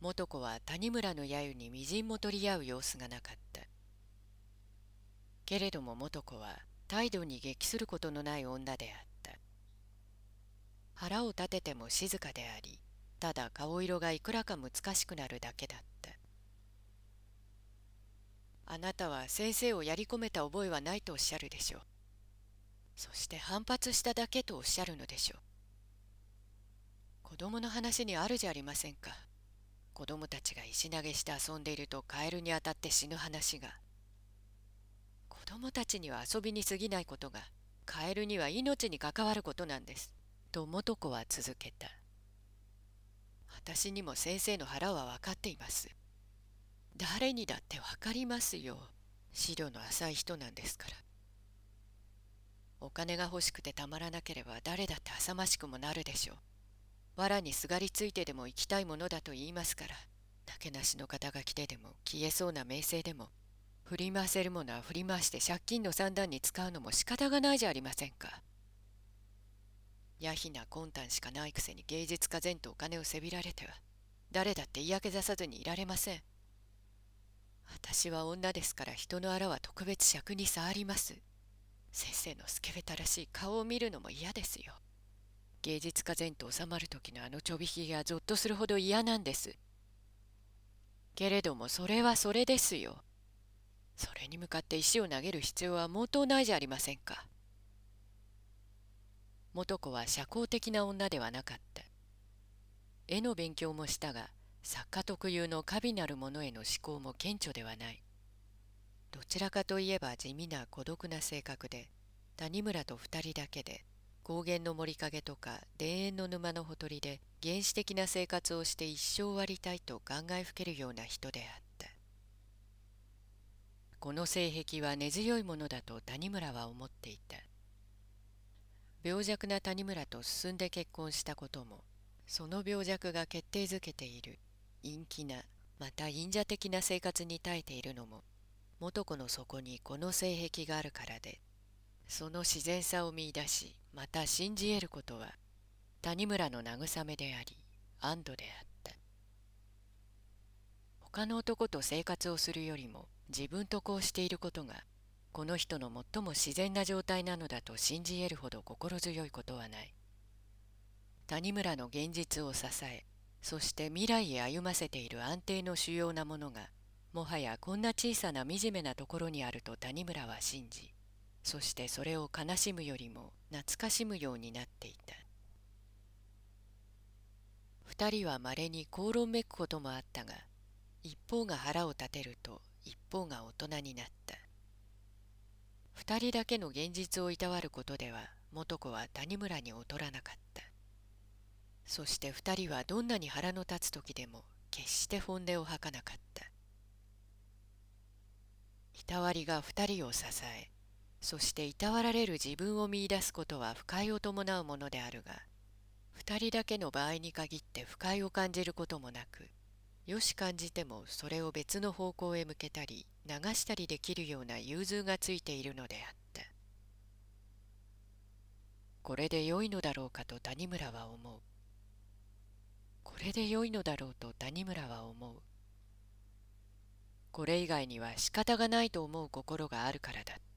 元子は谷村の揶揄にみじんも取り合う様子がなかった。けれども元子は態度に激することのない女であった。腹を立てても静かでありただ顔色がいくらか難しくなるだけだった。あなたは先生をやり込めた覚えはないとおっしゃるでしょう。そして反発しただけとおっしゃるのでしょう。子供の話にあるじゃありませんか。子供たちが石投げして遊んでいるとカエルに当たって死ぬ話が。子供たちには遊びに過ぎないことがカエルには命に関わることなんです。と元子は続けた。私にも先生の腹は分かっています。誰にだって分かりますよ。資料の浅い人なんですから。お金が欲しくてたまらなければ誰だって浅ましくもなるでしょう。藁にすがりついてでも生きたいものだと言いますからなけなしの肩が来てでも消えそうな名声でも振り回せるものは振り回して借金の算段に使うのも仕方がないじゃありませんか。やひな魂胆しかないくせに芸術家前とお金をせびられては誰だって嫌気ざさずにいられません。私は女ですから人のあらは特別尺に触ります。先生のスケベたらしい顔を見るのも嫌ですよ。芸術家前と収まる時のあのちょびひげがぞっとするほど嫌なんです。けれどもそれはそれですよ。それに向かって石を投げる必要は毛頭ないじゃありませんか。元子は社交的な女ではなかった。絵の勉強もしたが作家特有の華美なるものへの思考も顕著ではない。どちらかといえば地味な孤独な性格で谷村と二人だけで高原の森陰とか田園の沼のほとりで原始的な生活をして一生終わりたいと考えふけるような人であった。この性癖は根強いものだと谷村は思っていた。病弱な谷村と進んで結婚したこともその病弱が決定づけている陰気なまた陰者的な生活に耐えているのも元子の底にこの性癖があるからでその自然さを見いだしまた信じ得ることは谷村の慰めであり安堵であった。他の男と生活をするよりも自分とこうしていることがこの人の最も自然な状態なのだと信じ得るほど心強いことはない。谷村の現実を支えそして未来へ歩ませている安定の主要なものがもはやこんな小さな惨めなところにあると谷村は信じそしてそれを悲しむよりも懐かしむようになっていた。二人はまれに口論めくこともあったが一方が腹を立てると一方が大人になった。二人だけの現実をいたわることでは元子は谷村に劣らなかった。そして二人はどんなに腹の立つ時でも決して本音を吐かなかった。いたわりが二人を支えそしていたわられる自分を見いだすことは不快を伴うものであるが二人だけの場合に限って不快を感じることもなくよし感じてもそれを別の方向へ向けたり流したりできるような融通がついているのであった。これで良いのだろうかと谷村は思う。これで良いのだろうと谷村は思う。これ以外には仕方がないと思う心があるからだった。